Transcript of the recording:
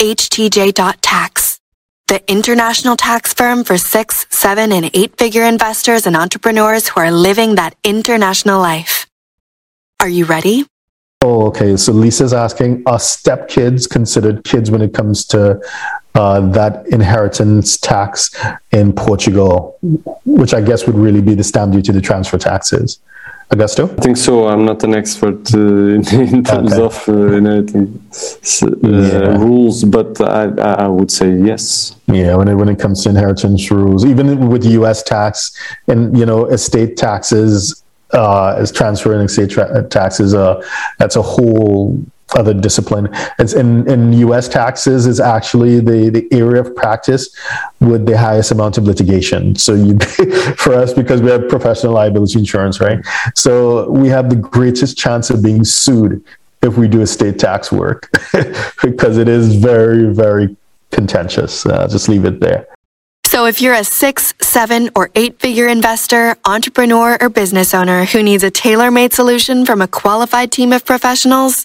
htj.tax, the international tax firm for six, seven, and eight figure investors and entrepreneurs who are living that international life. Are you ready? Oh, okay. So Lisa's asking, are stepkids considered kids when it comes to uh, that inheritance tax in Portugal, which I guess would really be the stamp duty, the transfer taxes? Augusto? I think so. I'm not an expert uh, in, in, terms okay. of uh, inheritance uh, yeah. rules, but I, I would say yes. Yeah, when it, when it comes to inheritance rules, even with U.S. tax and you know estate taxes, uh, as transferring estate tra- taxes, uh, that's a whole other discipline. It's in, in US taxes is actually the, the area of practice with the highest amount of litigation. So you, for us, because we have professional liability insurance, right? So we have the greatest chance of being sued if we do estate tax work because it is very, very contentious. Uh, just leave it there. So if you're a six, seven, or eight figure investor, entrepreneur, or business owner who needs a tailor made solution from a qualified team of professionals,